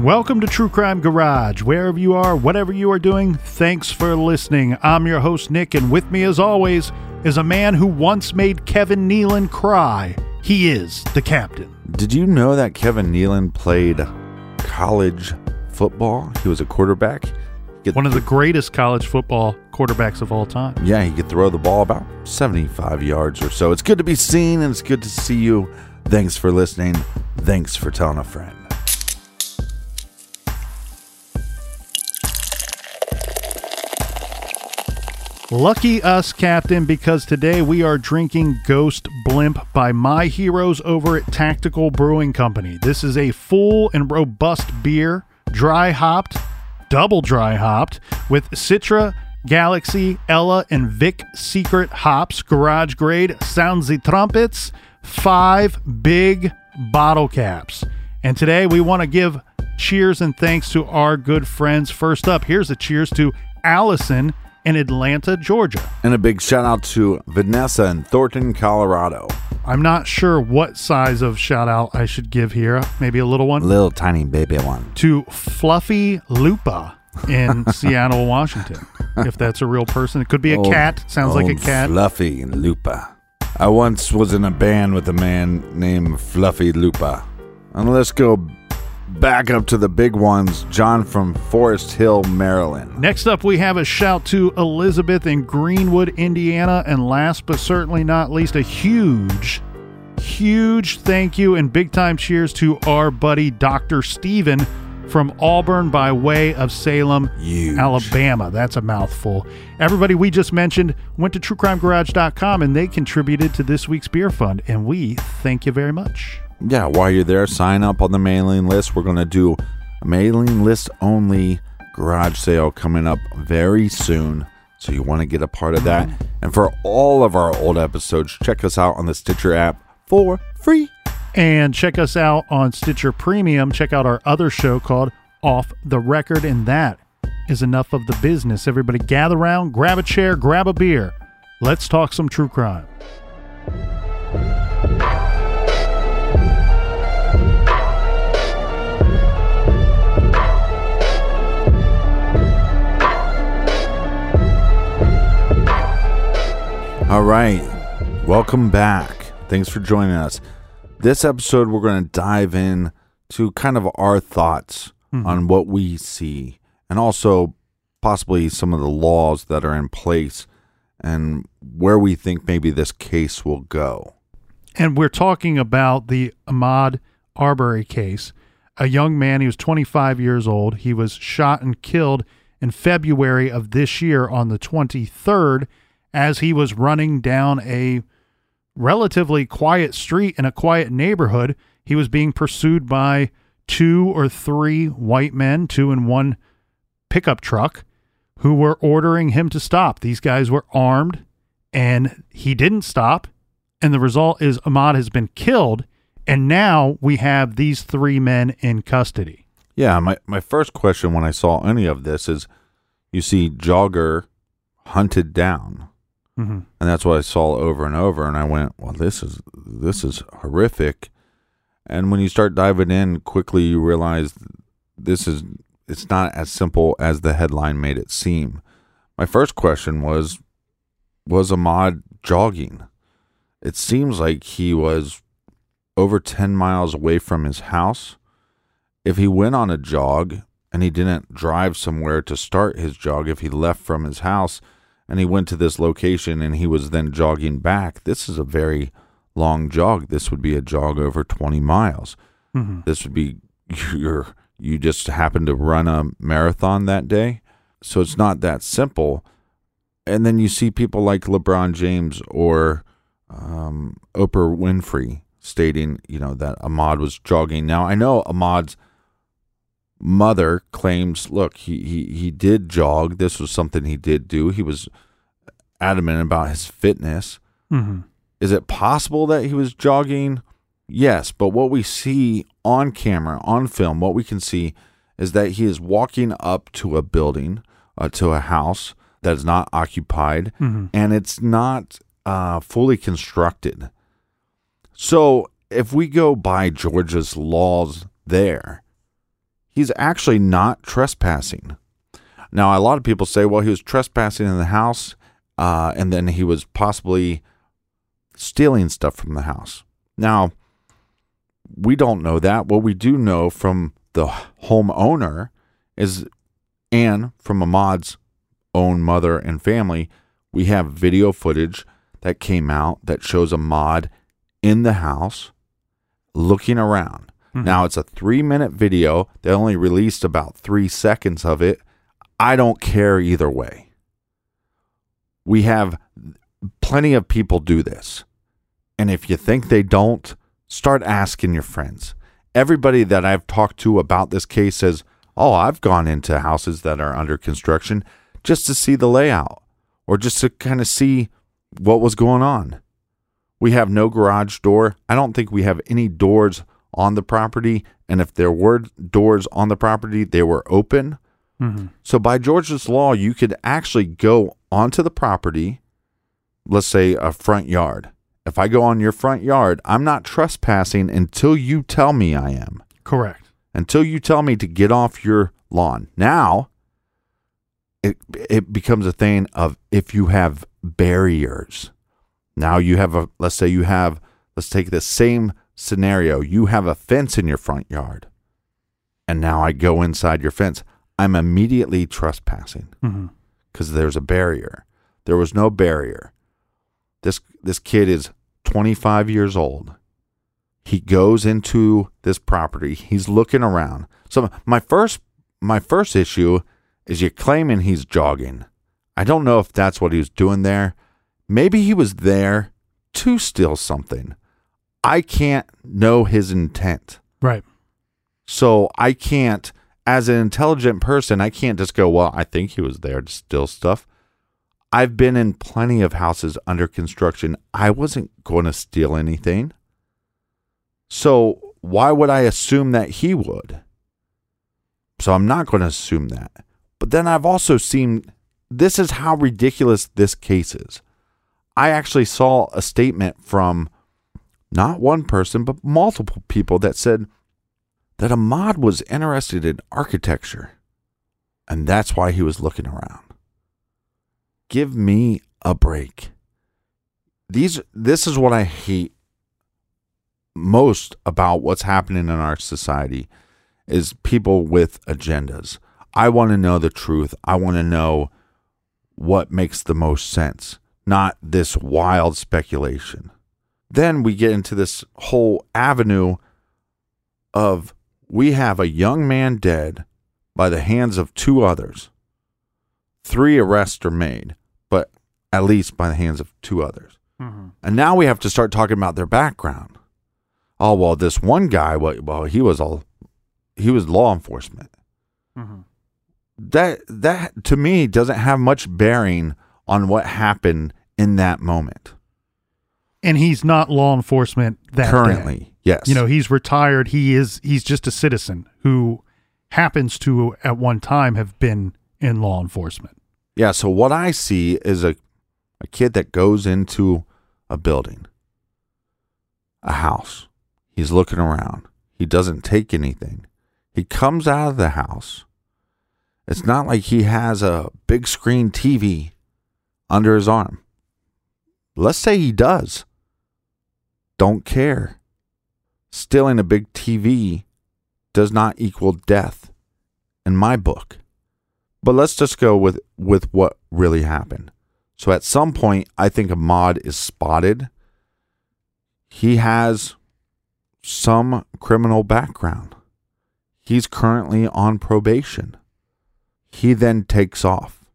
Welcome to True Crime Garage. Wherever you are, whatever you are doing, thanks for listening. I'm your host, Nick, and with me, as always, is a man who once made Kevin Nealon cry. He is the captain. Did you know that Kevin Nealon played college football? He was a quarterback. Get- One of the greatest college football quarterbacks of all time. yeah, he could throw the ball about 75 yards or so. It's good to be seen and it's good to see you. Thanks for listening. Thanks for telling a friend. Lucky us, Captain, because today we are drinking Ghost Blimp by my heroes over at Tactical Brewing Company. This is a full and robust beer, dry hopped, double dry hopped, with Citra, Galaxy, Ella, and Vic Secret hops, garage grade, sounds the trumpets, five big bottle caps. And today we want to give cheers and thanks to our good friends. First up, here's a cheers to Allison in Atlanta, Georgia. And a big shout out to Vanessa in Thornton, Colorado. I'm not sure what size of shout out I should give here. Maybe a little one. Little tiny baby one. to Fluffy Lupa in Seattle, Washington. If that's a real person, it could be a Old- cat. Sounds like a oh, cat. Fluffy Lupa. I once was in a band with a man named Fluffy Lupa. And let's go back up to the big ones. John from Forest Hill, Maryland. Next up, we have a shout to Elizabeth in Greenwood, Indiana. And last but certainly not least, a huge, huge thank you and big time cheers to our buddy Dr. Steven from Auburn by way of Salem, Huge. Alabama. That's a mouthful. Everybody we just mentioned went to truecrimegarage.com and they contributed to this week's beer fund. And we thank you very much. Yeah, while you're there, sign up on the mailing list. We're going to do a mailing list only garage sale coming up very soon. So you want to get a part of that. And for all of our old episodes, check us out on the Stitcher app for free. And check us out on Stitcher Premium. Check out our other show called Off the Record. And that is enough of the business. Everybody gather around, grab a chair, grab a beer. Let's talk some true crime. All right. Welcome back. Thanks for joining us. This episode, we're going to dive in to kind of our thoughts mm-hmm. on what we see and also possibly some of the laws that are in place and where we think maybe this case will go. And we're talking about the Ahmaud Arbery case. A young man, he was 25 years old. He was shot and killed in February of this year on the 23rd as he was running down a relatively quiet street in a quiet neighborhood. He was being pursued by two or three white men, two in one pickup truck. who were ordering him to stop. These guys were armed and he didn't stop. And the result is Ahmaud has been killed. And now we have these three men in custody. Yeah, my, my first question when I saw any of this is you see Jogger hunted down. Mhm. And that's what I saw over and over and I went, "Well, this is this is horrific." And when you start diving in, quickly you realize this is it's not as simple as the headline made it seem. My first question was was Ahmaud jogging? It seems like he was over 10 miles away from his house. If he went on a jog and he didn't drive somewhere to start his jog, if he left from his house and he went to this location and he was then jogging back, this is a very long jog. This would be a jog over 20 miles. This would be your you just happened to run a marathon that day. So it's not that simple. And then you see people like LeBron James or um, Oprah Winfrey stating, you know, that Ahmaud was jogging. Now I know Ahmaud's mother claims, look, he, he he did jog. This was something he did do. He was adamant about his fitness. Mm-hmm. Is it possible that he was jogging? Yes, but what we see on camera, on film, what we can see is that he is walking up to a building, uh, to a house that is not occupied, and it's not uh, fully constructed. So if we go by Georgia's laws there, he's actually not trespassing. Now, a lot of people say, well, he was trespassing in the house, uh, and then he was possibly stealing stuff from the house. Now, we don't know that. What we do know from the homeowner is, and from Ahmaud's own mother and family, we have video footage that came out that shows Ahmaud in the house looking around. Mm-hmm. Now, it's a three minute video. They only released about three seconds of it. I don't care either way. We have plenty of people do this. And if you think they don't, start asking your friends. Everybody that I've talked to about this case says, Oh, I've gone into houses that are under construction just to see the layout or just to kind of see what was going on. We have no garage door. I don't think we have any doors on the property. And if there were doors on the property, they were open. Mm-hmm. So by Georgia's law, you could actually go onto the property, let's say a front yard. If I go on your front yard, I'm not trespassing until you tell me I am. Correct. Until you tell me to get off your lawn. Now, it it becomes a thing of if you have barriers. Now you have a let's say you have let's take the same scenario. You have a fence in your front yard. And now I go inside your fence. I'm immediately trespassing Mm-hmm. because there's a barrier. There was no barrier. This this kid is 25 years old. He goes into this property. He's looking around. So my first my first issue is you're claiming he's jogging. I don't know if that's what he was doing there. Maybe he was there to steal something. I can't know his intent. Right. So I can't, as an intelligent person, I can't just go, well, I think he was there to steal stuff. I've been in plenty of houses under construction. I wasn't going to steal anything. So why would I assume that he would? So I'm not going to assume that. But then I've also seen this is how ridiculous this case is. I actually saw a statement from not one person, but multiple people that said, that Ahmaud was interested in architecture, and that's why he was looking around. Give me a break. These this is what I hate most about what's happening in our society is people with agendas. I want to know the truth. I want to know what makes the most sense, not this wild speculation. Then we get into this whole avenue of we have a young man dead by the hands of two others. Three arrests are made, but at least by the hands of two others. Mm-hmm. And now we have to start talking about their background. Oh well, this one guy, well, he was all he was law enforcement. Mm-hmm. that that to me doesn't have much bearing on what happened in that moment. And he's not law enforcement that Currently, day. yes. You know, he's retired. He is he's just a citizen who happens to at one time have been in law enforcement. Yeah, so what I see is a a kid that goes into a building, a house. He's looking around. He doesn't take anything. He comes out of the house. It's not like he has a big screen TV under his arm. Let's say he does. Don't care. Stealing a big TV does not equal death in my book. But let's just go with with what really happened. So at some point, I think Ahmaud is spotted. He has some criminal background. He's currently on probation. He then takes off.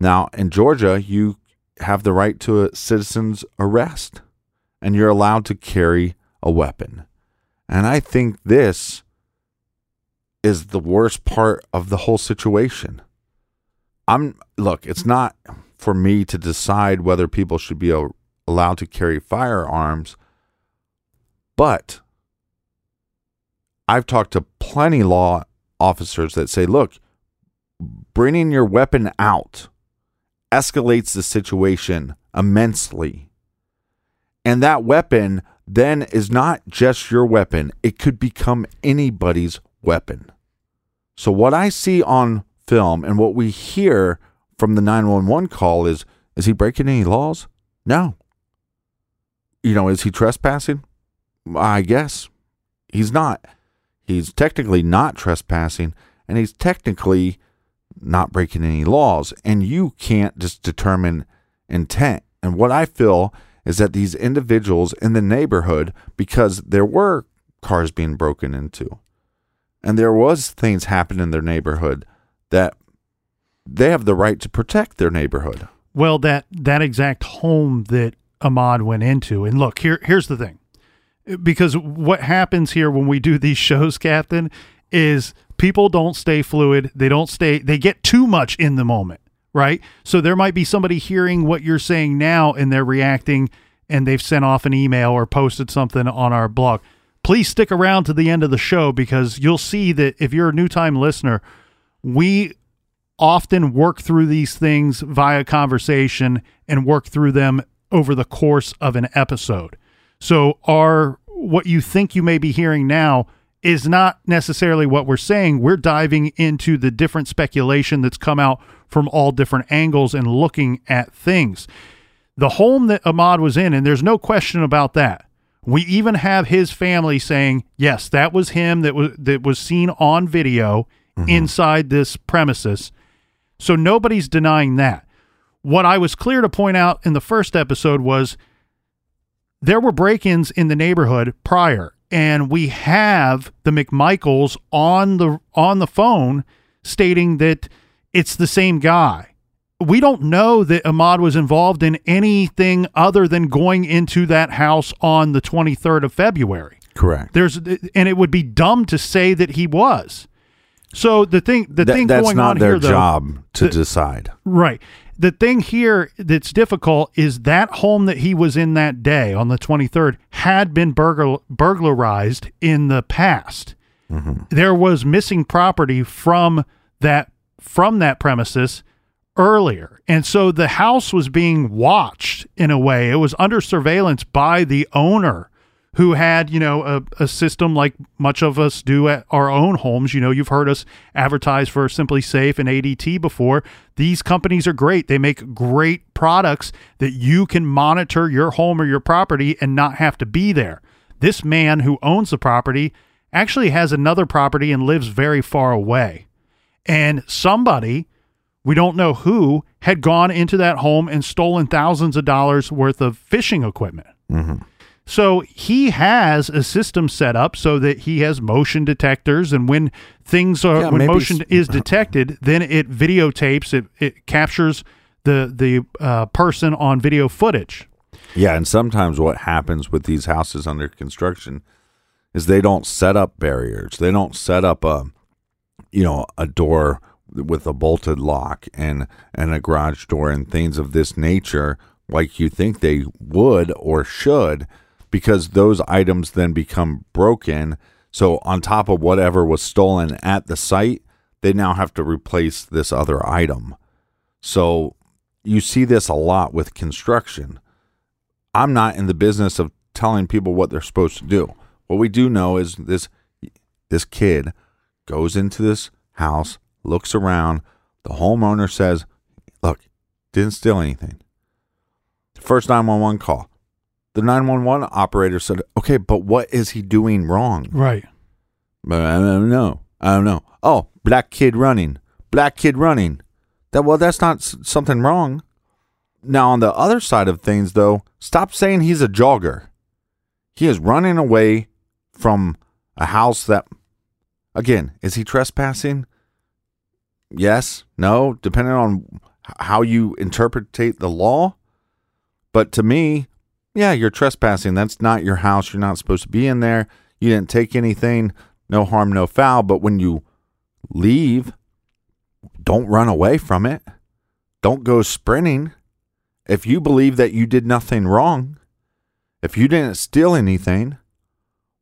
Now, in Georgia, you have the right to a citizen's arrest and you're allowed to carry a weapon. And I think this is the worst part of the whole situation. I'm look, it's not for me to decide whether people should be a, allowed to carry firearms, but I've talked to plenty law officers that say, look, bringing your weapon out escalates the situation immensely. And that weapon then is not just your weapon, it could become anybody's weapon. So, what I see on film and what we hear from the 911 call is is he breaking any laws? No. You know, is he trespassing? I guess. He's not. He's technically not trespassing and he's technically not breaking any laws. And you can't just determine intent. And what I feel is that these individuals in the neighborhood, because there were cars being broken into, and there was things happening in their neighborhood that they have the right to protect their neighborhood. Well, that that exact home that Ahmaud went into, and look here. Here's the thing, because what happens here when we do these shows, Captain, is people don't stay fluid. They don't stay. They get too much in the moment, right? So there might be somebody hearing what you're saying now, and they're reacting, and they've sent off an email or posted something on our blog. Please stick around to the end of the show because you'll see that if you're a new time listener, we often work through these things via conversation and work through them over the course of an episode. So our what you think you may be hearing now is not necessarily what we're saying. We're diving into the different speculation that's come out from all different angles and looking at things. The home that Ahmaud was in, and there's no question about that. We even have his family saying, "Yes, that was him that was that was seen on video mm-hmm. inside this premises." So nobody's denying that. What I was clear to point out in the first episode was there were break-ins in the neighborhood prior, and we have the McMichaels on the on the phone stating that it's the same guy. We don't know that Ahmaud was involved in anything other than going into that house on the 23rd of February. Correct. There's and it would be dumb to say that he was. So the thing the That- thing going not on their here though, job to the- decide. Right. The thing here that's difficult is that home that he was in that day on the 23rd had been burglar- burglarized in the past. Mm-hmm. There was missing property from that from that premises earlier. And so the house was being watched in a way. It was under surveillance by the owner who had, you know, a, a system like much of us do at our own homes. You know, you've heard us advertise for SimpliSafe and ADT before. These companies are great. They make great products that you can monitor your home or your property and not have to be there. This man who owns the property actually has another property and lives very far away. And somebody, we don't know who, had gone into that home and stolen thousands of dollars worth of fishing equipment. So he has a system set up so that he has motion detectors, and when things are Yeah, when motion is detected, then it videotapes it. It captures the the uh, person on video footage. Yeah, and sometimes what happens with these houses under construction is they don't set up barriers. They don't set up a you know, a door with a bolted lock and and a garage door and things of this nature like you think they would or should because those items then become broken. So on top of whatever was stolen at the site they now have to replace this other item. So you see this a lot with construction. I'm not in the business of telling people what they're supposed to do. What we do know is this this kid goes into this house looks around. The homeowner says, Look, didn't steal anything. The First 911 call. The 911 operator said, Okay, but what is he doing wrong? Right. But I don't know. I don't know. Oh, black kid running. Black kid running. That well, that's not s- something wrong. Now, on the other side of things, though, stop saying he's a jogger. He is running away from a house that, again, is he trespassing? Yes, no, depending on how you interpretate the law. But to me, yeah, you're trespassing. That's not your house. You're not supposed to be in there. You didn't take anything. No harm, no foul. But when you leave, don't run away from it. Don't go sprinting. If you believe that you did nothing wrong, if you didn't steal anything,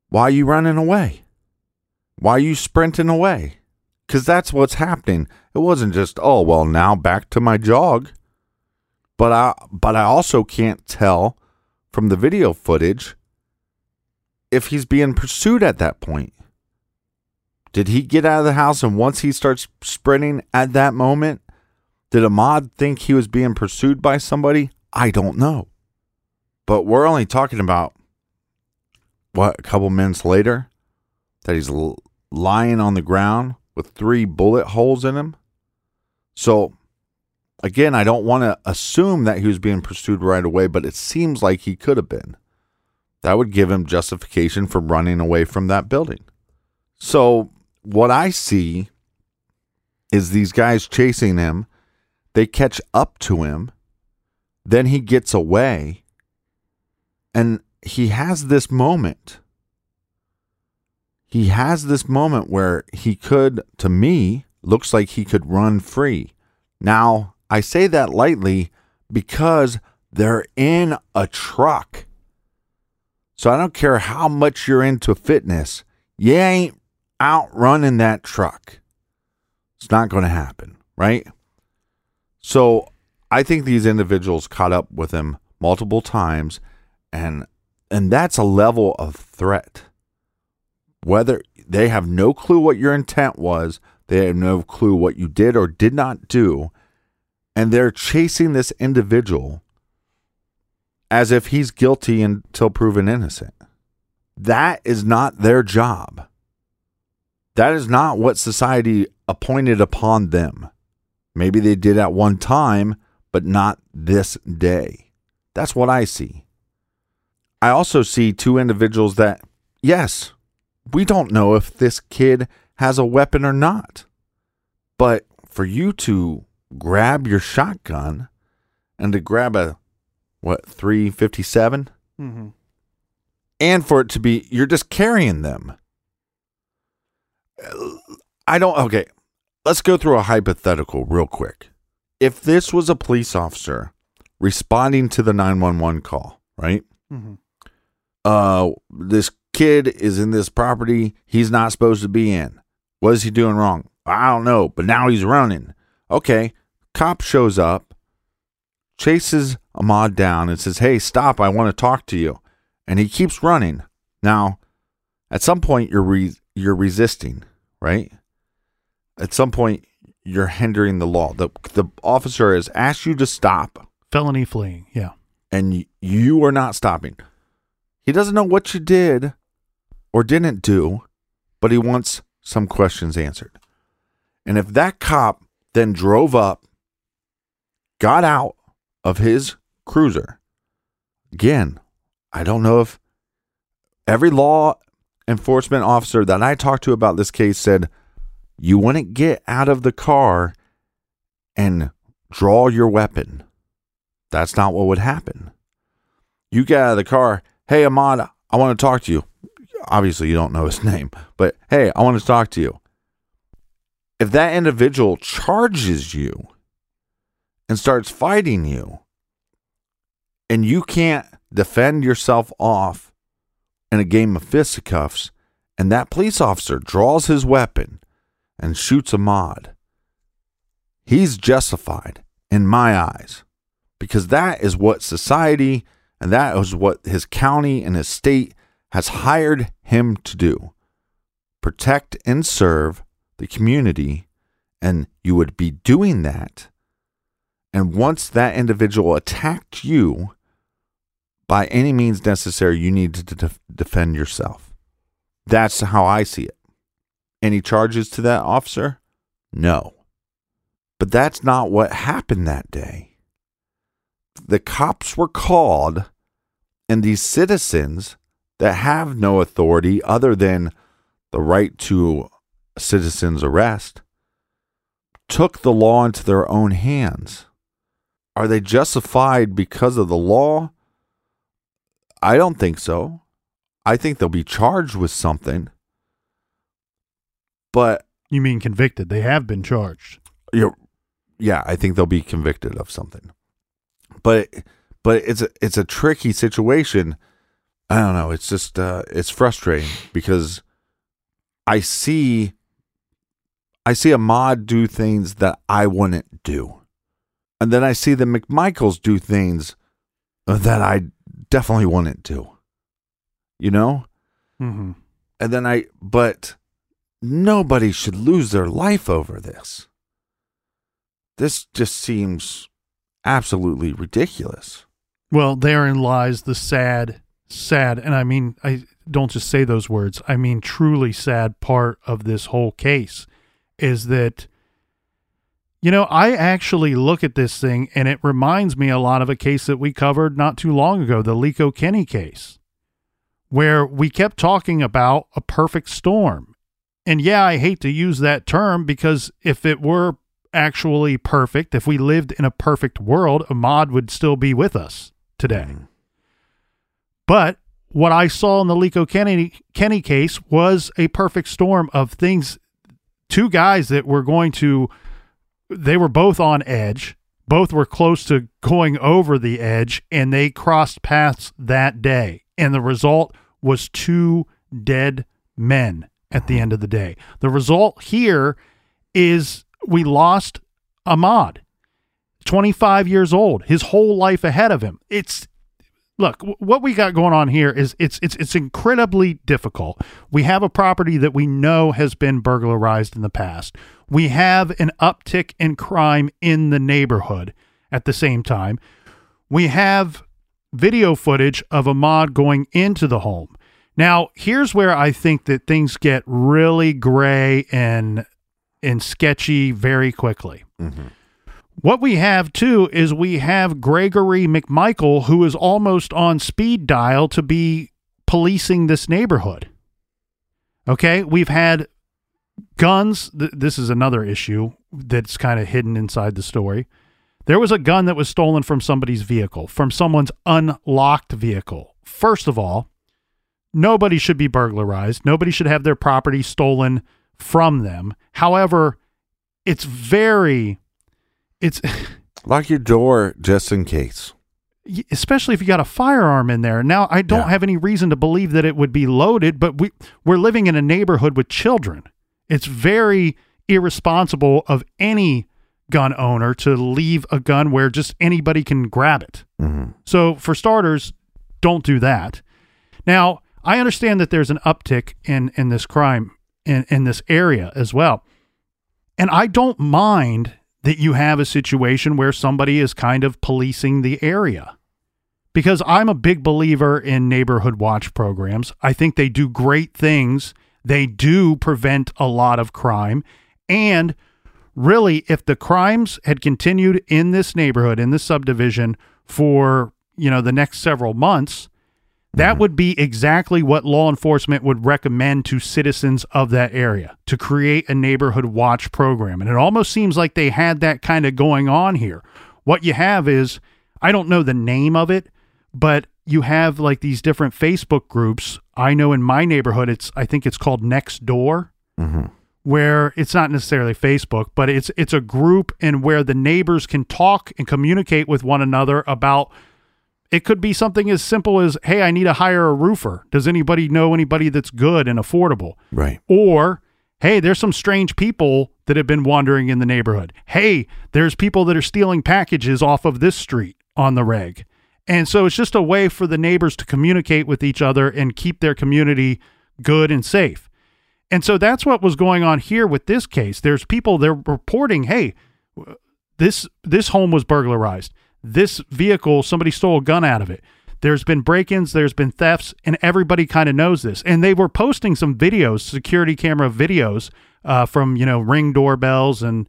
why are you running away? Why are you sprinting away? Because that's what's happening. It wasn't just, oh, well, now back to my jog. But I, but I also can't tell from the video footage if he's being pursued at that point. Did he get out of the house and once he starts sprinting at that moment, did Ahmaud think he was being pursued by somebody? I don't know. But we're only talking about what a couple minutes later that he's lying on the ground with three bullet holes in him. So again, I don't want to assume that he was being pursued right away, but it seems like he could have been. That would give him justification for running away from that building. So, what I see is these guys chasing him. They catch up to him. Then he gets away. And he has this moment. He has this moment where he could, to me, looks like he could run free. Now, I say that lightly because they're in a truck. So I don't care how much you're into fitness, you ain't outrunning that truck. It's not going to happen, right? So I think these individuals caught up with him multiple times and and that's a level of threat. Whether they have no clue what your intent was, they have no clue what you did or did not do, and they're chasing this individual as if he's guilty until proven innocent. That is not their job. That is not what society appointed upon them. Maybe they did at one time, but not this day. That's what I see. I also see two individuals that, yes, we don't know if this kid has a weapon or not. But for you to grab your shotgun and to grab a, what, 357? Mm-hmm. and for it to be you're just carrying them i don't okay let's go through a hypothetical real quick if this was a police officer responding to the 911 call right Mm-hmm. uh this kid is in this property he's not supposed to be in. What is he doing wrong? I don't know but now he's running. Okay cop shows up chases ahmaud down and says hey stop i want to talk to you. And he keeps running. Now at some point you're re- you're resisting right? At some point you're hindering the law. The the officer has asked you to stop. Felony fleeing. Yeah. and y- you are not stopping. He doesn't know what you did or didn't do, but he wants some questions answered. And if that cop then drove up, got out of his cruiser, again, I don't know if every law enforcement officer that I talked to about this case said you wouldn't get out of the car and draw your weapon. That's not what would happen. You get out of the car. Hey, Ahmaud, I want to talk to you. Obviously, you don't know his name, but hey, I want to talk to you. if that individual charges you and starts fighting you, and you can't defend yourself off in a game of fisticuffs, and that police officer draws his weapon and shoots Ahmaud, he's justified in my eyes because that is what society and that is what his county and his state has hired him to do protect and serve the community. And you would be doing that. And once that individual attacked you, by any means necessary, you need to def- defend yourself. That's how I see it. Any charges to that officer? No. But that's not what happened that day. The cops were called, and these citizens that have no authority other than the right to a citizen's arrest took the law into their own hands. Are they justified because of the law? I don't think so. I think they'll be charged with something. But You mean convicted? They have been charged. you're, yeah, I think they'll be convicted of something. But but it's a it's a tricky situation. I don't know. It's just uh, it's frustrating because I see I see Ahmaud do things that I wouldn't do, and then I see the McMichaels do things that I definitely wouldn't do. You know, Mm-hmm. and then I but nobody should lose their life over this. This just seems absolutely ridiculous. Well, therein lies the sad, sad, and I mean, I don't just say those words. I mean, truly sad part of this whole case is that, you know, I actually look at this thing and it reminds me a lot of a case that we covered not too long ago, the Lico Kenny case, where we kept talking about a perfect storm. And yeah, I hate to use that term because if it were actually perfect, if we lived in a perfect world, Ahmaud would still be with us today. Mm. But what I saw in the Lico Kenny Kenny case was a perfect storm of things. Two guys that were going to, they were both on edge. Both were close to going over the edge, and they crossed paths that day. And the result was two dead men at the end of the day. The result here is we lost Ahmaud, 25 years old, his whole life ahead of him. It's look what we got going on here is it's it's it's incredibly difficult. We have a property that we know has been burglarized in the past. We have an uptick in crime in the neighborhood at the same time. We have video footage of a Ahmaud going into the home. Now, here's where I think that things get really gray and and sketchy very quickly. Mm-hmm. What we have too is we have Gregory McMichael, who is almost on speed dial to be policing this neighborhood. Okay, we've had guns. Th- this is another issue that's kind of hidden inside the story. There was a gun that was stolen from somebody's vehicle, from someone's unlocked vehicle. First of all, nobody should be burglarized. Nobody should have their property stolen from them. However, it's very it's Lock your door just in case. especially if you got a firearm in there. Now, I don't Yeah. have any reason to believe that it would be loaded, but we we're living in a neighborhood with children. It's very irresponsible of any gun owner to leave a gun where just anybody can grab it. Mm-hmm. So, for starters, don't do that. Now, I understand that there's an uptick in in this crime in in this area as well. And I don't mind that you have a situation where somebody is kind of policing the area. Because I'm a big believer in neighborhood watch programs. I think they do great things. They do prevent a lot of crime. And really, if the crimes had continued in this neighborhood, in this subdivision for, you know, the next several months, that would be exactly what law enforcement would recommend to citizens of that area to create a neighborhood watch program. And it almost seems like they had that kind of going on here. What you have is, I don't know the name of it, but you have like these different Facebook groups. I know in my neighborhood, it's, I think it's called Nextdoor, mm-hmm. where it's not necessarily Facebook, but it's it's a group and where the neighbors can talk and communicate with one another about it could be something as simple as, "Hey, I need to hire a roofer. Does anybody know anybody that's good and affordable?" Right. Or, "Hey, there's some strange people that have been wandering in the neighborhood. Hey, there's people that are stealing packages off of this street on the reg." And so it's just a way for the neighbors to communicate with each other and keep their community good and safe. And so that's what was going on here with this case. There's people they're reporting, "Hey, this this home was burglarized. This vehicle, somebody stole a gun out of it. There's been break-ins, there's been thefts, and everybody kind of knows this. And they were posting some videos, security camera videos uh, from you know ring doorbells and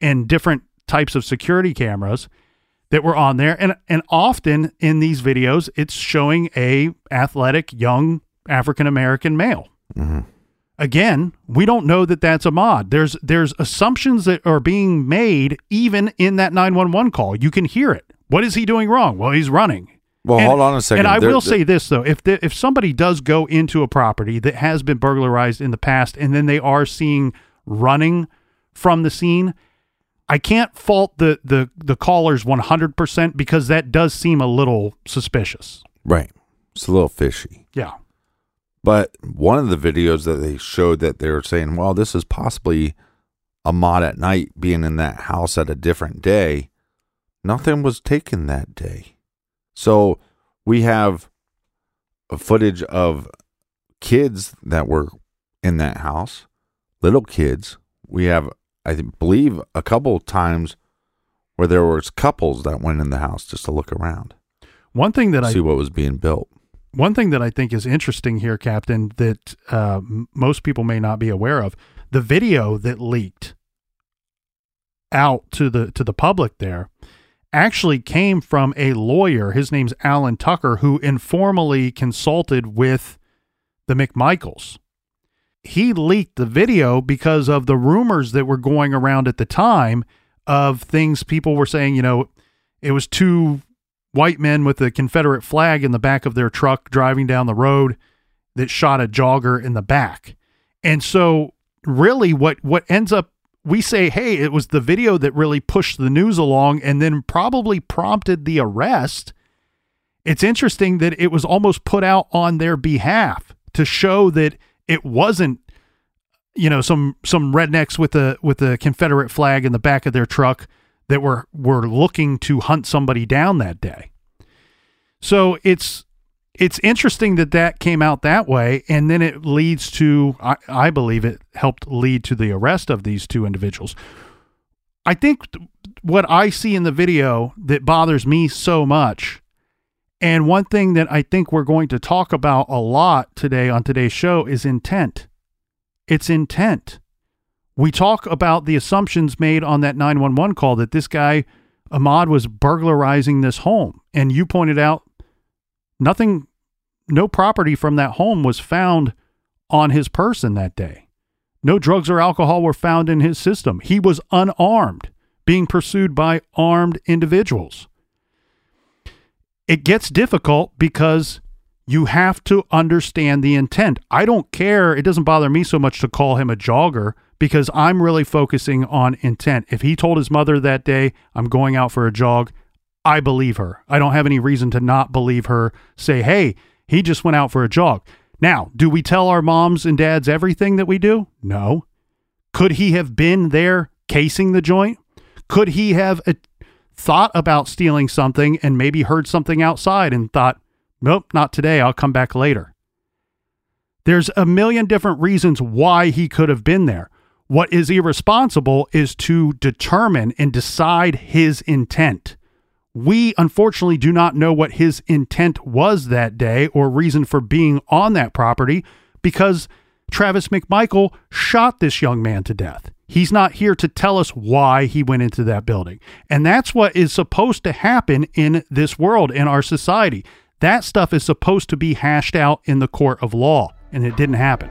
and different types of security cameras that were on there. And and often in these videos, it's showing a athletic young African American male. Again, we don't know that that's Ahmaud. There's there's assumptions that are being made even in that 911 call. You can hear it. What is he doing wrong? Well, he's running. Well, And- hold on a second. And I There- will there- say this though: if the, if somebody does go into a property that has been burglarized in the past, and then they are seeing running from the scene, I can't fault the the the callers one hundred percent because that does seem a little suspicious. right. It's a little fishy. Yeah, But one of the videos that they showed that they were saying, well, this is possibly Ahmaud at night being in that house at a different day. Nothing was taken that day. So we have footage of kids that were in that house, little kids. We have, I believe, a couple times where there was couples that went in the house just to look around, one thing that I see what was being built. One thing that I think is interesting here, Captain, that uh, m- most people may not be aware of, the video that leaked out to the to the public there actually came from a lawyer. His name's Alan Tucker, who informally consulted with the McMichaels. He leaked the video because of the rumors that were going around at the time of things people were saying, you know, it was two white men with a Confederate flag in the back of their truck driving down the road that shot a jogger in the back. And so really what what ends up we say, hey, it was the video that really pushed the news along and then probably prompted the arrest. It's interesting that it was almost put out on their behalf to show that it wasn't you know some some rednecks with a with a Confederate flag in the back of their truck that were were looking to hunt somebody down that day. So it's it's interesting that that came out that way, and then it leads to I, I believe it helped lead to the arrest of these two individuals. I think th- what I see in the video that bothers me so much, and one thing that I think we're going to talk about a lot today on today's show is intent. It's intent. We talk about the assumptions made on that 911 call that this guy, Ahmaud, was burglarizing this home. And you pointed out nothing, no property from that home was found on his person that day. No drugs or alcohol were found in his system. He was unarmed, being pursued by armed individuals. It gets difficult because you have to understand the intent. I don't care. It doesn't bother me so much to call him a jogger because I'm really focusing on intent. If he told his mother that day, I'm going out for a jog, I believe her. I don't have any reason to not believe her. Say, hey, he just went out for a jog. Now, do we tell our moms and dads everything that we do? No. Could he have been there casing the joint? Could he have uh, thought about stealing something and maybe heard something outside and thought, nope, not today. I'll come back later. There's a million different reasons why he could have been there. What is irresponsible is to determine and decide his intent. We unfortunately do not know what his intent was that day or reason for being on that property because Travis McMichael shot this young man to death. He's not here to tell us why he went into that building. And that's what is supposed to happen in this world, in our society. That stuff is supposed to be hashed out in the court of law, and it didn't happen.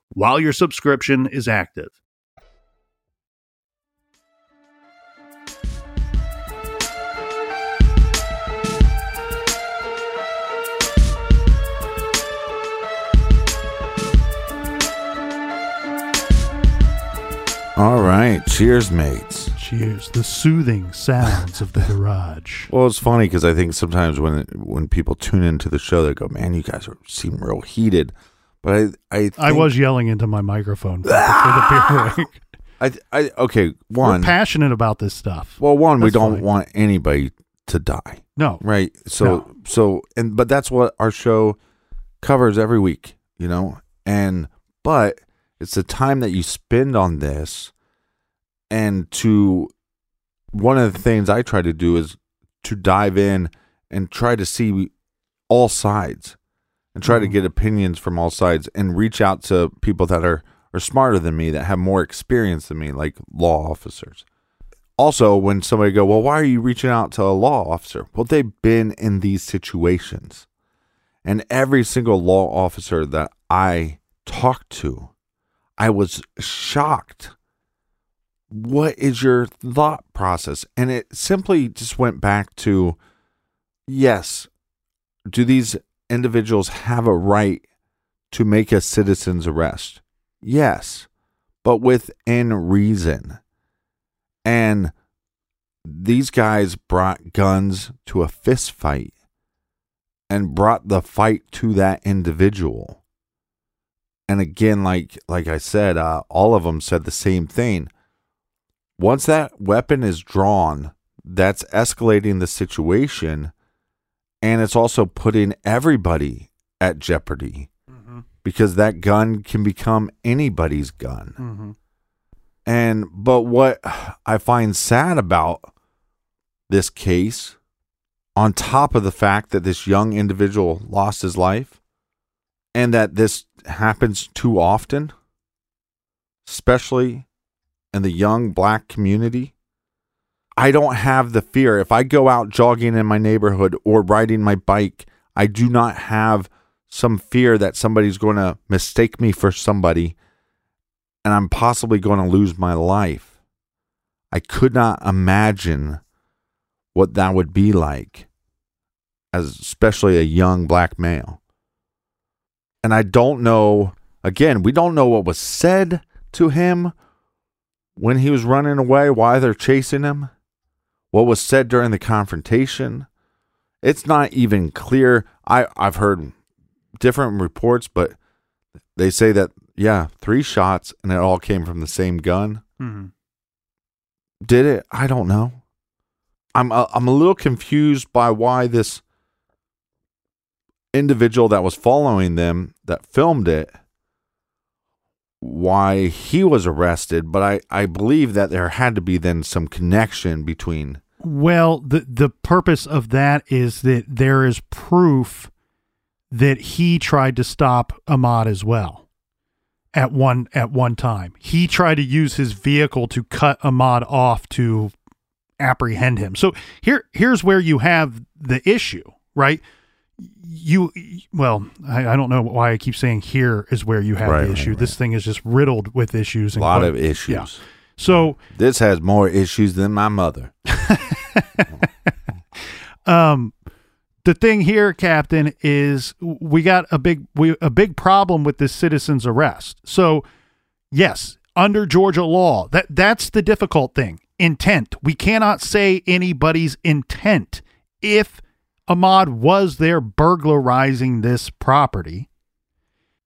while your subscription is active. All right. Cheers, mates. Cheers. The soothing sounds of the garage. Well, it's funny because I think sometimes when when people tune into the show, they go, "Man, you guys are, seem real heated." But I, I, I was yelling into my microphone for the beer ah! break. I, I, okay. One, We're passionate about this stuff. well, one, we don't fine. want anybody to die, No, right? So, No. so, and but that's what our show covers every week, you know. And but it's the time that you spend on this, and to one of the things I try to do is to dive in and try to see all sides and try to Mhm. get opinions from all sides and reach out to people that are are smarter than me that have more experience than me like law officers. Also when somebody go well why are you reaching out to a law officer? Well they've been in these situations. And every single law officer that i talked to i was shocked. What is your thought process? And it simply just went back to yes do these individuals have a right to make a citizen's arrest. Yes but within reason. And these guys brought guns to a fist fight and brought the fight to that individual. And again like like i said uh, all of them said the same thing. Once that weapon is drawn that's escalating the situation and it's also putting everybody at jeopardy. Because that gun can become anybody's gun. Mm-hmm. and but what I find sad about this case, on top of the fact that this young individual lost his life, and that this happens too often, especially in the young black community, I don't have the fear. If I go out jogging in my neighborhood or riding my bike, I do not have some fear that somebody's going to mistake me for somebody and I'm possibly going to lose my life. I could not imagine what that would be like as especially a young black male. And I don't know again, we don't know what was said to him when he was running away, why they're chasing him, what was said during the confrontation. It's not even clear. I I've heard different reports, but they say that yeah, three shots and it all came from the same gun. Mm-hmm. Did it? I don't know. I'm a, I'm a little confused by why this individual that was following them that filmed it why he was arrested, but I, I believe that there had to be then some connection between Well, the the purpose of that is that there is proof that he tried to stop Ahmaud as well. At one at one time, he tried to use his vehicle to cut Ahmaud off to apprehend him. So here here's where you have the issue, right? You well, I, I don't know why I keep saying here is where you have Right, the right, issue. This thing is just riddled with issues. a lot quite- of issues. yeah. So This has more issues than my mother. um the thing here captain is we got a big we a big problem with this citizen's arrest so yes under georgia law that that's the difficult thing intent we cannot say anybody's intent if ahmaud was there burglarizing this property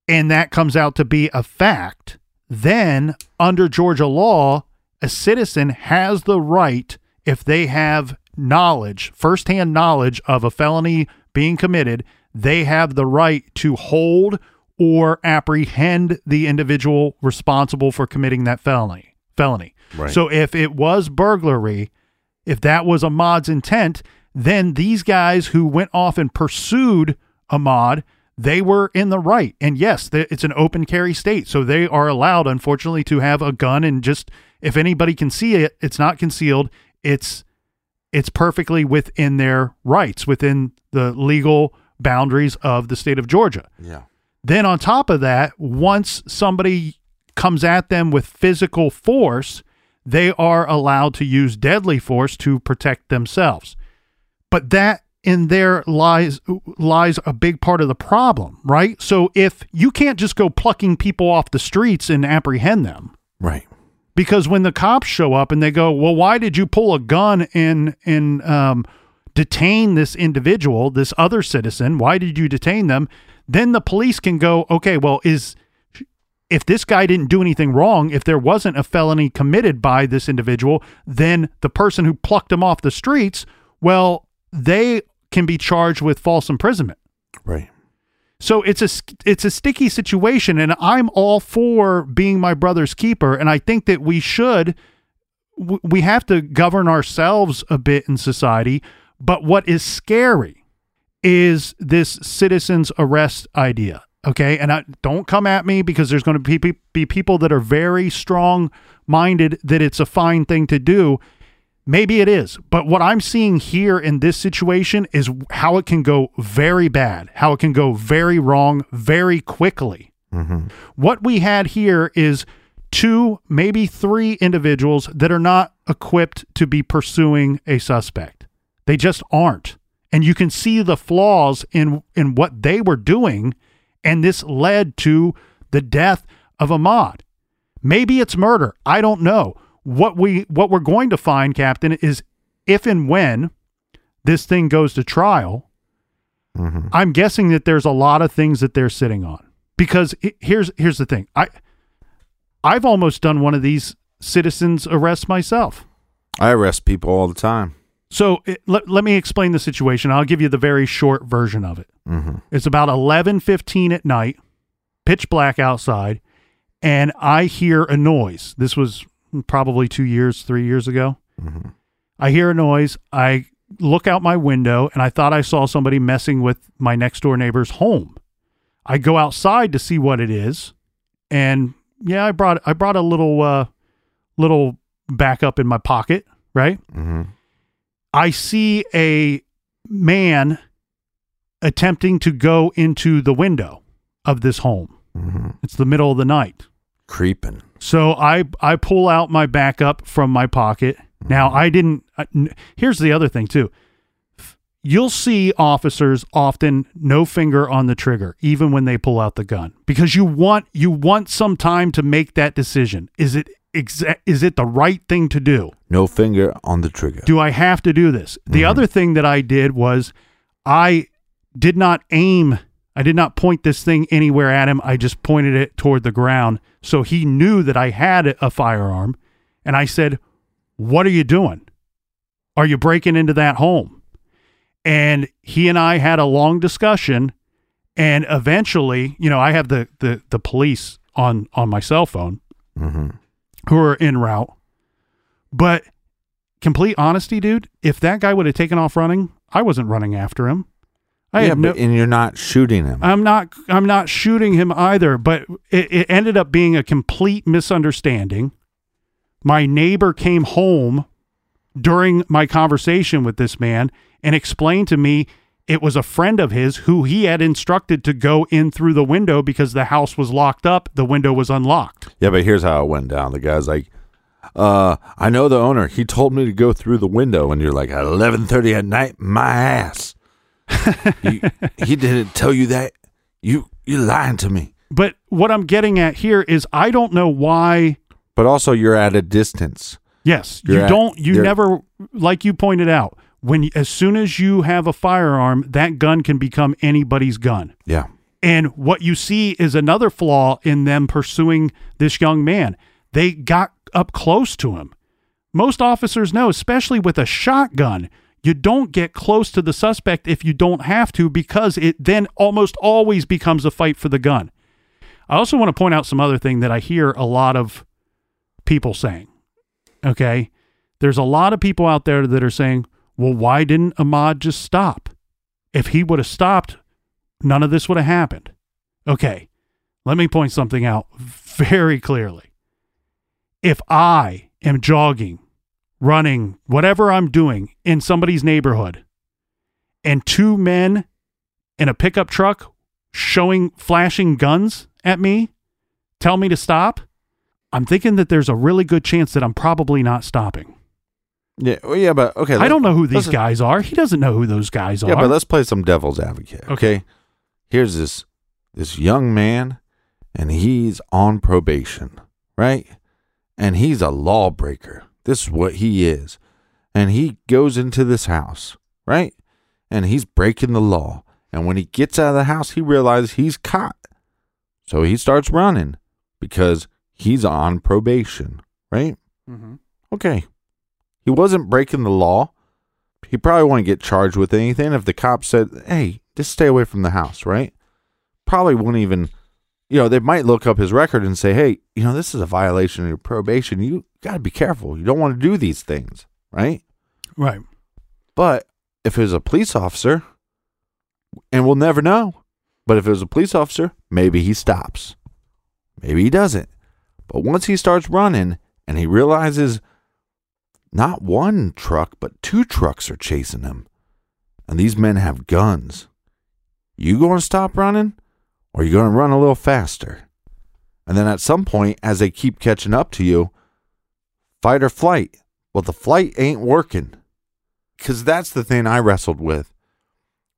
and that comes out to be a fact then under georgia law a citizen has the right if they have knowledge, firsthand knowledge of a felony being committed, they have the right to hold or apprehend the individual responsible for committing that felony. Felony. Right. So if it was burglary, if that was Ahmaud's intent, then these guys who went off and pursued Ahmaud, they were in the right. And yes, it's an open carry state, so they are allowed, unfortunately, to have a gun and just If anybody can see it, it's not concealed. It's it's perfectly within their rights, within the legal boundaries of the state of Georgia. Yeah. Then on top of that, once somebody comes at them with physical force, they are allowed to use deadly force to protect themselves. But that in there lies lies a big part of the problem, right? So if you can't just go plucking people off the streets and apprehend them, Right. because when the cops show up and they go, "Well, why did you pull a gun and and um, detain this individual, this other citizen? Why did you detain them?" Then the police can go, "Okay, well, is if this guy didn't do anything wrong, if there wasn't a felony committed by this individual, then the person who plucked him off the streets, well, they can be charged with false imprisonment." Right. So it's a it's a sticky situation, and I'm all for being my brother's keeper, and I think that we should we have to govern ourselves a bit in society. But what is scary is this citizens arrest idea. Okay, and I, don't come at me because there's going to be, be be people that are very strong minded that it's a fine thing to do. Maybe it is, but what I'm seeing here in this situation is how it can go very bad, how it can go very wrong very quickly. Mm-hmm. What we had here is two, maybe three individuals that are not equipped to be pursuing a suspect. They just aren't. And you can see the flaws in in what they were doing and this led to the death of Ahmaud. Maybe it's murder. I don't know. What we what we're going to find, Captain, is if and when this thing goes to trial, I'm guessing that there's a lot of things that they're sitting on. Because he- here's here's the thing. I I've almost done one of these citizens arrests myself. I arrest people all the time. So it, let, let me explain the situation. I'll give you the very short version of it. Mm-hmm. It's about 11:15 at night, pitch black outside, and I hear a noise. This was probably 2 years, 3 years ago. I hear a noise. I look out my window and I thought I saw somebody messing with my next door neighbor's home. I go outside to see what it is, and yeah, I brought I brought a little uh little backup in my pocket, right? Mm-hmm. I see a man attempting to go into the window of this home. Mm-hmm. It's the middle of the night. Creeping. So I I pull out my backup from my pocket. Now mm-hmm. I didn't. I- n- here's the other thing too. You'll see officers often no finger on the trigger, even when they pull out the gun, because you want you want some time to make that decision. Is it exa- is it the right thing to do? No finger on the trigger. Do I have to do this? The mm-hmm. other thing that I did was I did not aim, I did not point this thing anywhere at him. I just pointed it toward the ground. So he knew that I had a firearm. And I said, What are you doing? Are you breaking into that home? And he and I had a long discussion. And eventually, you know, I have the, the, the police on, on my cell phone mm-hmm. who are en route. But complete honesty, dude, if that guy would have taken off running, I wasn't running after him. I yeah, had no, but, and you're not shooting him. I'm not I'm not shooting him either, but it, it ended up being a complete misunderstanding. My neighbor came home during my conversation with this man and explained to me it was a friend of his who he had instructed to go in through the window because the house was locked up, the window was unlocked. yeah, but here's how it went down. The guy's like, uh, I know the owner. He told me to go through the window, and you're like, at 11:30 at night, my ass. He, he didn't tell you that. You you lying to me. But what I'm getting at here is I don't know why But also, you're at a distance. Yes, You're you at- don't. You you're- never, like you pointed out, when as soon as you have a firearm, that gun can become anybody's gun. Yeah. And what you see is another flaw in them pursuing this young man. They got up close to him. Most officers know, especially with a shotgun, you don't get close to the suspect if you don't have to because it then almost always becomes a fight for the gun. I also want to point out some other thing that I hear a lot of people saying. Okay. There's a lot of people out there that are saying, well, why didn't Ahmaud just stop? If he would have stopped, none of this would have happened. Okay. Let me point something out very clearly. If I am jogging, running, whatever I'm doing in somebody's neighborhood, and two men in a pickup truck showing flashing guns at me tell me to stop, I'm thinking that there's a really good chance that I'm probably not stopping. Yeah, well, yeah, but okay. I don't know who these guys are. He doesn't know who those guys are. Yeah, but let's play some devil's advocate. Okay. Here's this this young man and he's on probation, right? And he's a lawbreaker. This is what he is. And he goes into this house, right? And he's breaking the law. And when he gets out of the house, he realizes he's caught. So he starts running because he's on probation, right? Mm-hmm. Okay. He wasn't breaking the law. He probably wouldn't get charged with anything if the cop said, hey, just stay away from the house, right? Probably wouldn't even, you know, they might look up his record and say, hey, you know, this is a violation of your probation. You got to be careful. You don't want to do these things, right? right. But if it was a police officer, and we'll never know, but if it was a police officer, maybe he stops. Maybe he doesn't. But once he starts running and he realizes not one truck, but two trucks are chasing him, and these men have guns, you going to stop running or you going to run a little faster? And then at some point, as they keep catching up to you, fight or flight. Well, the flight ain't working because that's the thing I wrestled with.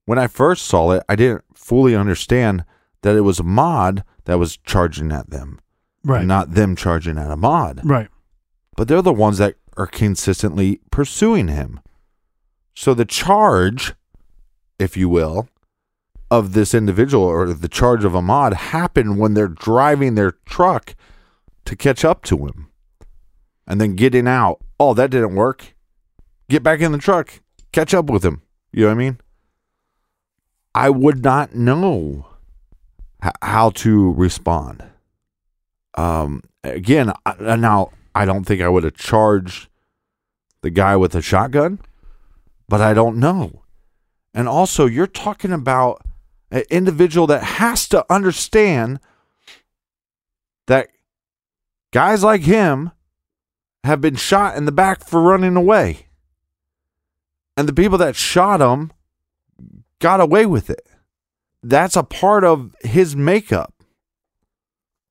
When I first saw it, I didn't fully understand that it was Ahmaud that was charging at them, Right. not them charging at Ahmaud. right. But they're the ones that are consistently pursuing him. So the charge, if you will, of this individual or the charge of Ahmaud happened when they're driving their truck to catch up to him and then getting out. Oh, that didn't work. Get back in the truck, catch up with him. You know what I mean? I would not know h- how to respond. Um, again, I, now I don't think I would have charged the guy with a shotgun, but I don't know. And also, you're talking about an individual that has to understand that guys like him have been shot in the back for running away. And the people that shot him got away with it. That's a part of his makeup.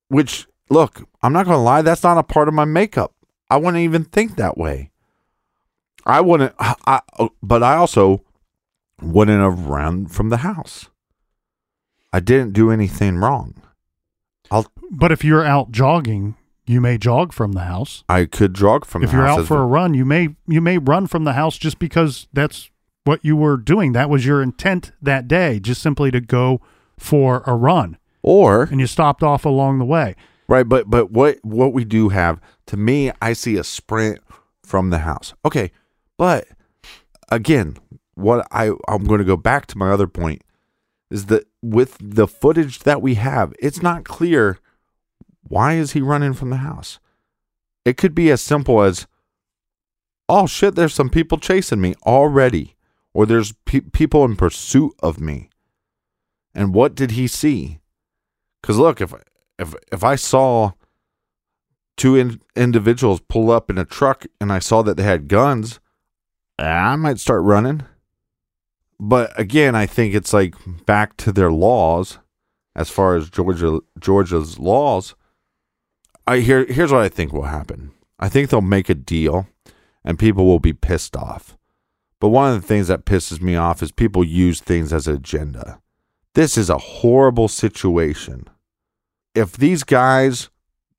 Which, look, I'm not going to lie, that's not a part of my makeup. I wouldn't even think that way. I wouldn't, I, but I also wouldn't have run from the house. I didn't do anything wrong. I'll, But if you're out jogging, you may jog from the house. I could jog from the house. if the you're house out for well. a run, you may you may run from the house just because that's what you were doing. That was your intent that day, just simply to go for a run, or and you stopped off along the way. Right, but but what what we do have to me, I see a sprint from the house. Okay, but again, what I I'm going to go back to my other point is that with the footage that we have, it's not clear why is he running from the house. It could be as simple as, oh shit, there's some people chasing me already, or there's pe- people in pursuit of me. And what did he see? Because look, if if if I saw two in, individuals pull up in a truck and I saw that they had guns, I might start running. But again, I think it's like back to their laws, as far as Georgia Georgia's laws. I hear here's what I think will happen. I think they'll make a deal, and people will be pissed off. But one of the things that pisses me off is people use things as an agenda. This is a horrible situation if these guys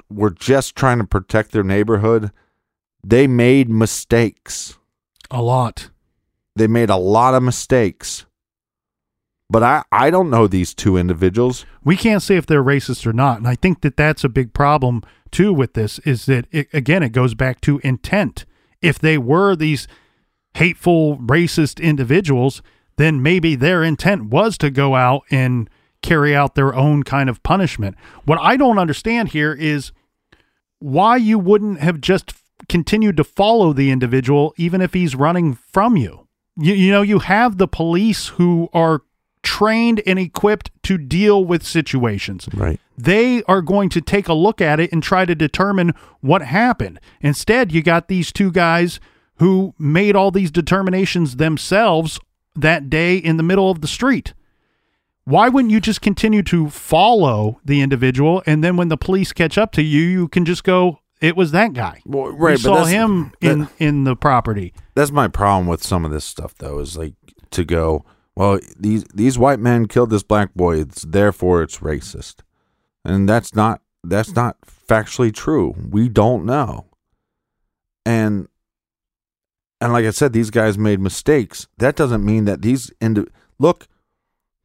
were just trying to protect their neighborhood, they made mistakes. A lot. They made a lot of mistakes. But I, I don't know these two individuals. We can't say if they're racist or not, and I think that that's a big problem too with this. Is that it, again? It goes back to intent. If they were these hateful, racist individuals, then maybe their intent was to go out and carry out their own kind of punishment. What I don't understand here is why you wouldn't have just continued to follow the individual even if he's running from you. You, you know, you have the police who are trained and equipped to deal with situations. Right. They are going to take a look at it and try to determine what happened. Instead, you got these two guys who made all these determinations themselves that day in the middle of the street. Why wouldn't you just continue to follow the individual and then when the police catch up to you, you can just go, it was that guy. Well, We right, but saw him in that- in the property. that's my problem with some of this stuff though is like to go well these these white men killed this black boy. It's therefore it's racist. And that's not that's not factually true. We don't know. And and like i said these guys made mistakes. That doesn't mean that these indi- look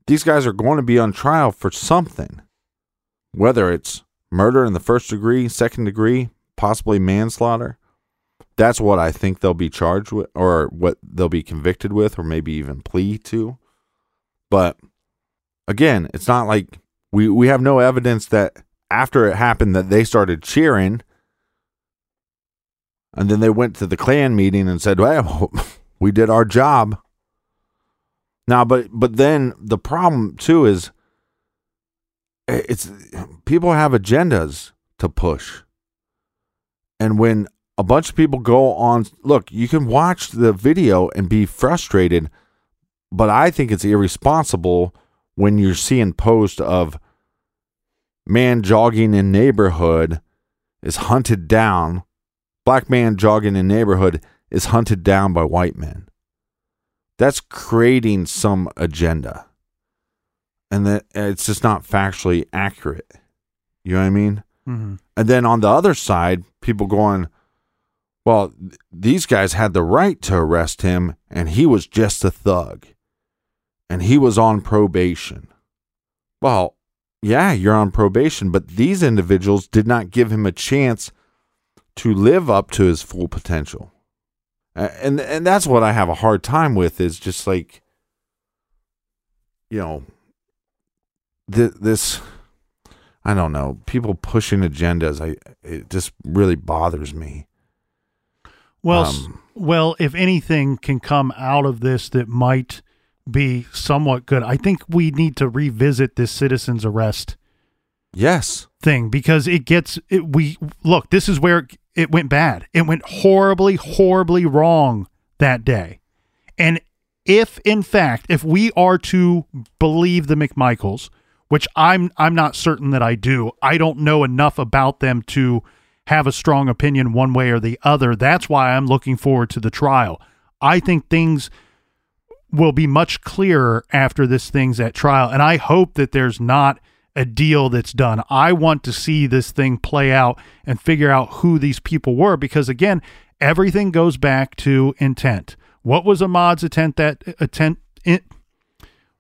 these guys are going to be on trial for something. Whether it's murder in the first degree second degree possibly manslaughter that's what I think they'll be charged with, or what they'll be convicted with, or maybe even plea to. But again, it's not like we we have no evidence that after it happened that they started cheering, and then they went to the Klan meeting and said, "Well, we did our job." Now, but but then the problem too is eh, it's people have agendas to push. And when a bunch of people go on, look, you can watch the video and be frustrated, but I think it's irresponsible when you're seeing post of man jogging in neighborhood is hunted down, black man jogging in neighborhood is hunted down by white men. That's creating some agenda. And that it's just not factually accurate. You know what I mean? Mm-hmm. And then on the other side, people going, well, th- these guys had the right to arrest him, and he was just a thug. And he was on probation. Well, yeah, you're on probation, but these individuals did not give him a chance to live up to his full potential. And and that's what I have a hard time with is just like you know th- this I don't know, people pushing agendas I it just really bothers me. Well, Um, well, if anything can come out of this that might be somewhat good, I think we need to revisit this citizen's arrest Yes. thing because it gets it. We look, this is where it, it went bad. It went horribly, horribly wrong that day. And if, in fact, if we are to believe the McMichaels, which I'm I'm not certain that I do, I don't know enough about them to have a strong opinion one way or the other. That's why I'm looking forward to the trial. I think things will be much clearer after this thing's at trial. And I hope that there's not a deal that's done. I want to see this thing play out and figure out who these people were because again, everything goes back to intent. What was Ahmaud's intent that intent in,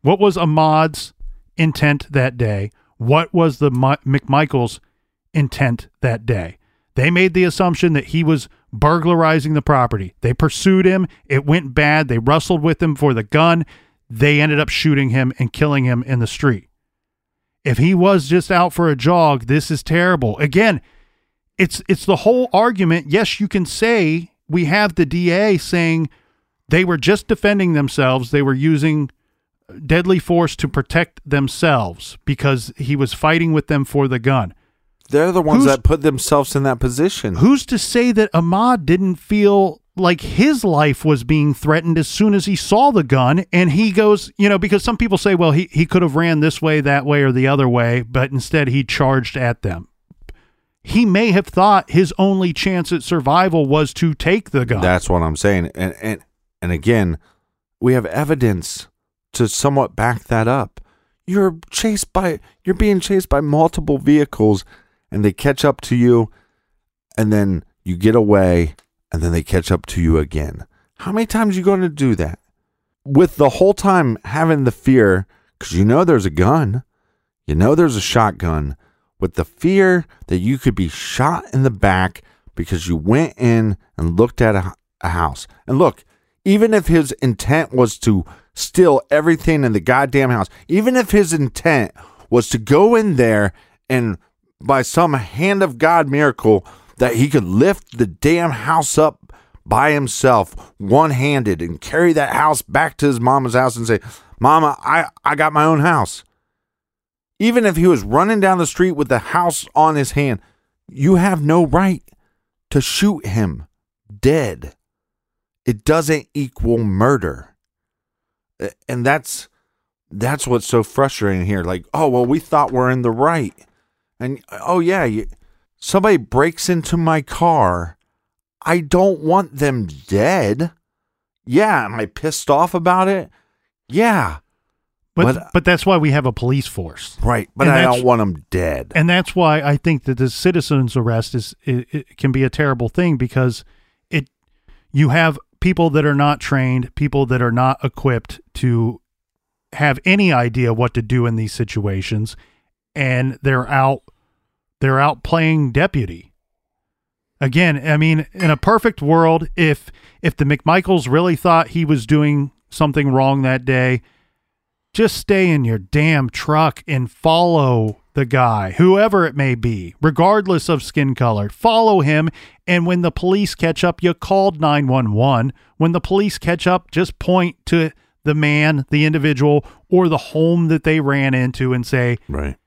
what was Ahmaud's intent that day? What was the Mi- McMichael's intent that day? They made the assumption that he was burglarizing the property. They pursued him. It went bad. They wrestled with him for the gun. They ended up shooting him and killing him in the street. If he was just out for a jog, this is terrible. Again, it's it's the whole argument. Yes, you can say we have the DA saying they were just defending themselves. They were using deadly force to protect themselves because he was fighting with them for the gun. They're the ones Who's- that put themselves in that position. Who's to say that Ahmaud didn't feel like his life was being threatened as soon as he saw the gun and he goes, you know, because some people say, well, he, he could have ran this way, that way, or the other way, but instead he charged at them. He may have thought his only chance at survival was to take the gun. That's what I'm saying. And and and again, we have evidence to somewhat back that up. You're chased by you're being chased by multiple vehicles and they catch up to you and then you get away and then they catch up to you again. How many times you going to do that? With the whole time having the fear cuz you know there's a gun. You know there's a shotgun with the fear that you could be shot in the back because you went in and looked at a, a house. And look, even if his intent was to steal everything in the goddamn house, even if his intent was to go in there and by some hand of God miracle that he could lift the damn house up by himself, one handed, and carry that house back to his mama's house and say, Mama, I, I got my own house. Even if he was running down the street with the house on his hand, you have no right to shoot him dead. It doesn't equal murder. And that's that's what's so frustrating here. Like, oh well, we thought we're in the right, and oh yeah, you, somebody breaks into my car. I don't want them dead. Yeah, am I pissed off about it? Yeah, But But- uh, but, that's why we have a police force. right. But And I don't want them dead. and that's why I think that the citizens arrest is it, it can be a terrible thing because it you have people that are not trained, people that are not equipped to have any idea what to do in these situations, and they're out they're out playing deputy. Again, I mean, in a perfect world, if if the McMichaels really thought he was doing something wrong that day, just stay in your damn truck and follow the guy, whoever it may be, regardless of skin color. Follow him. And when the police catch up, you called 911. When the police catch up, just point to the man, the individual, or the home that they ran into and say, right.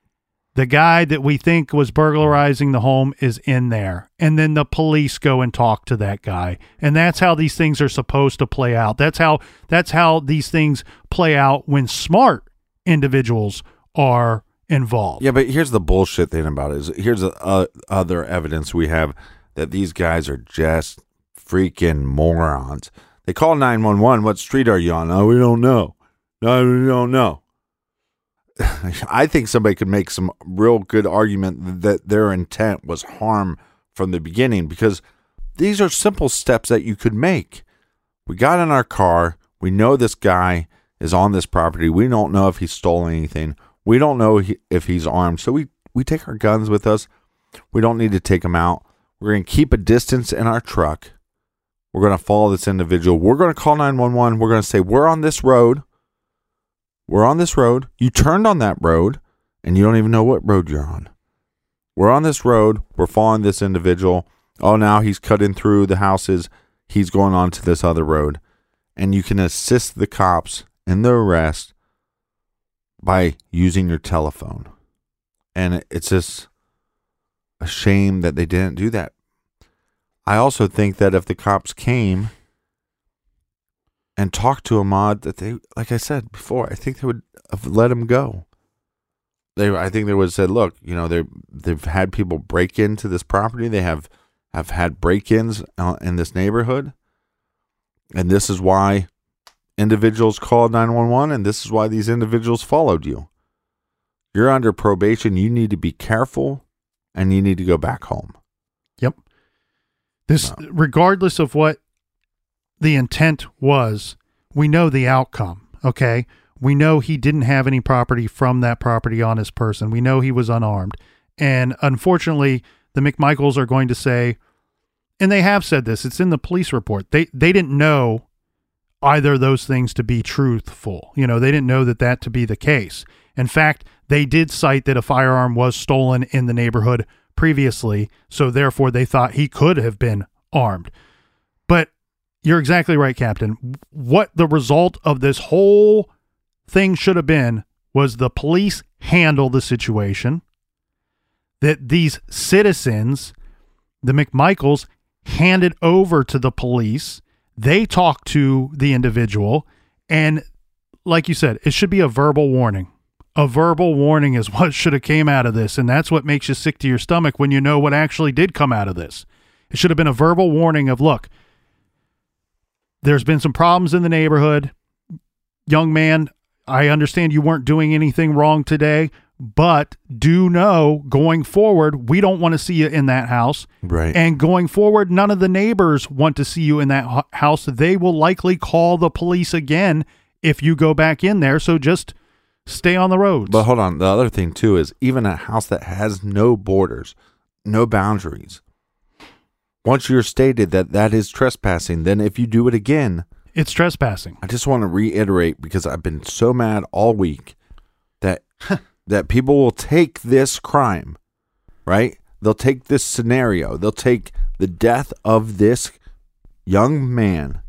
the guy that we think was burglarizing the home is in there. And then the police go and talk to that guy. And that's how these things are supposed to play out. That's how that's how these things play out when smart individuals are involved. Yeah, but here's the bullshit thing about it. Is here's uh, other evidence we have that these guys are just freaking morons. They call 911. What street are you on? Oh, we don't know. No, we don't know. I think somebody could make some real good argument that their intent was harm from the beginning because these are simple steps that you could make. We got in our car. We know this guy is on this property. We don't know if he stole anything. We don't know if he's armed. So we, we take our guns with us. We don't need to take them out. We're going to keep a distance in our truck. We're going to follow this individual. We're going to call 911. We're going to say, We're on this road. We're on this road. You turned on that road and you don't even know what road you're on. We're on this road. We're following this individual. Oh, now he's cutting through the houses. He's going on to this other road. And you can assist the cops in the arrest by using your telephone. And it's just a shame that they didn't do that. I also think that if the cops came and talked to Ahmaud, that they, like I said before, I think they would have let him go. They, I think they would have said, look, you know, they they've had people break into this property. They have have had break-ins uh, in this neighborhood, and this is why individuals called 911 and this is why these individuals followed you. You're under probation. You need to be careful and you need to go back home. This, regardless of what the intent was, we know the outcome. Okay. We know he didn't have any property from that property on his person. We know he was unarmed. And unfortunately, the McMichaels are going to say, and they have said this, it's in the police report. They they didn't know either of those things to be truthful. You know, they didn't know that that to be the case. In fact, they did cite that a firearm was stolen in the neighborhood previously, so therefore they thought he could have been armed. But you're exactly right, Captain. What the result of this whole thing should have been was the police handle the situation, that these citizens, the McMichaels, handed over to the police. They talked to the individual, and like you said, it should be a verbal warning. A verbal warning is what should have came out of this, and that's what makes you sick to your stomach when you know what actually did come out of this. It should have been a verbal warning of, look, there's been some problems in the neighborhood. Young man, I understand you weren't doing anything wrong today, but do know going forward, we don't want to see you in that house. Right. And going forward, none of the neighbors want to see you in that house. They will likely call the police again if you go back in there. So just stay on the roads. But hold on. The other thing too is even a house that has no borders, no boundaries. Once you're stated that that is trespassing, then if you do it again, it's trespassing. I just want to reiterate because I've been so mad all week that that people will take this crime, right? They'll take this scenario, they'll take the death of this young man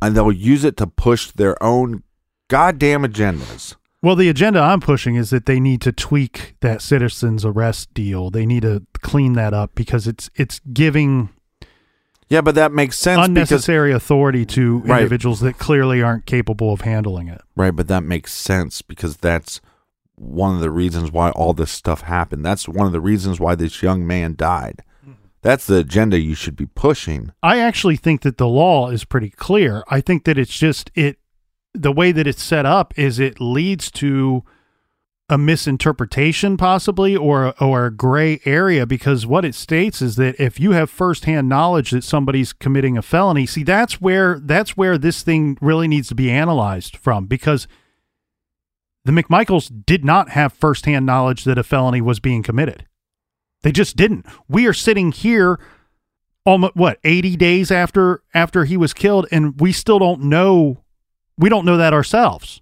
and they'll use it to push their own goddamn agendas. Well, the agenda I'm pushing is that they need to tweak that citizens arrest deal. They need to clean that up because it's it's giving Yeah, but that makes sense because unnecessary authority to Right. individuals that clearly aren't capable of handling it. right, but that makes sense because that's one of the reasons why all this stuff happened. That's one of the reasons why this young man died. That's the agenda you should be pushing. I actually think that the law is pretty clear. I think that it's just it the way that it's set up is it leads to a misinterpretation possibly or or a gray area because what it states is that if you have firsthand knowledge that somebody's committing a felony, see that's where that's where this thing really needs to be analyzed from because the McMichaels did not have firsthand knowledge that a felony was being committed. They just didn't. We are sitting here almost what 80 days after after he was killed and we still don't know we don't know that ourselves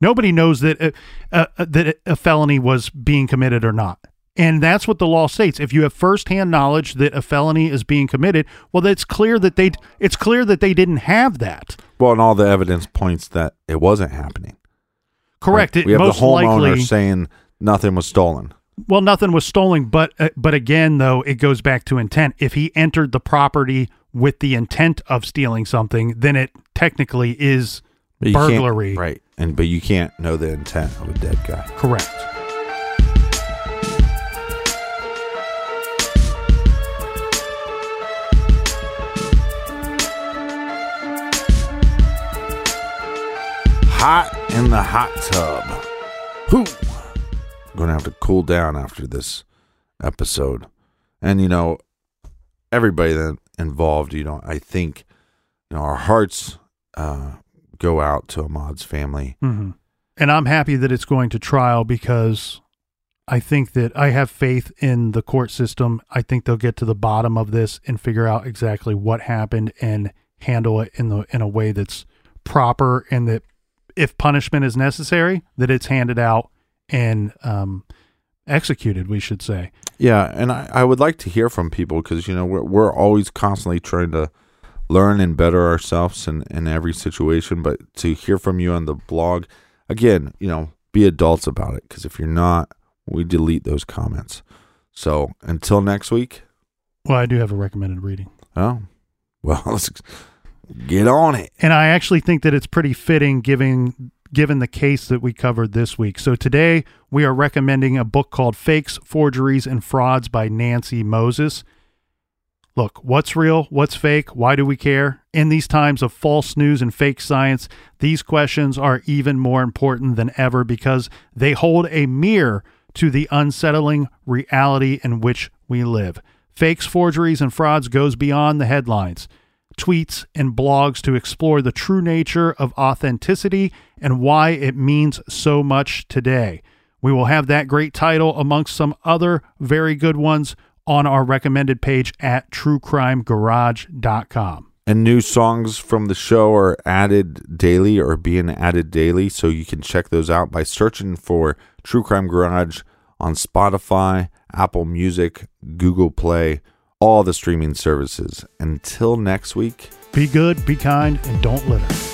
nobody knows that uh, uh, uh, that a felony was being committed or not and that's what the law states if you have firsthand knowledge that a felony is being committed well it's clear that they it's clear that they didn't have that Well, and all the evidence points that it wasn't happening. correct it we have most the homeowner likely saying nothing was stolen. Well, nothing was stolen, but uh, but again, though, it goes back to intent. If he entered the property with the intent of stealing something, then it technically is But you can't- burglary. right? And but you can't know the intent of a dead guy. Correct. Hot in the hot tub. Whew. I'm gonna have to cool down after this episode. And you know, everybody that involved, you know, I think, you know, our hearts uh, go out to Ahmaud's family. hmm And I'm happy that it's going to trial because I think that I have faith in the court system. I think they'll get to the bottom of this and figure out exactly what happened and handle it in the in a way that's proper and that if punishment is necessary, that it's handed out and um, executed. We should say. Yeah, and I, I would like to hear from people because you know we're we're always constantly trying to learn and better ourselves in in every situation. But to hear from you on the blog, again, you know, be adults about it because if you're not, we delete those comments. So until next week, Well, I do have a recommended reading. oh, well, let's get on it. And I actually think that it's pretty fitting given given the case that we covered this week. So today we are recommending a book called Fakes, Forgeries and Frauds by Nancy Moses. Look, what's real? What's fake? Why do we care? In these times of false news and fake science, these questions are even more important than ever because they hold a mirror to the unsettling reality in which we live. Fakes, forgeries, and frauds goes beyond the headlines tweets, and blogs to explore the true nature of authenticity and why it means so much today. We will have that great title amongst some other very good ones on our recommended page at truecrimegarage.com. And new songs from the show are added daily or being added daily. So you can check those out by searching for True Crime Garage on Spotify, Apple Music, Google Play, all the streaming services. Until next week, Be good, be kind, and don't litter.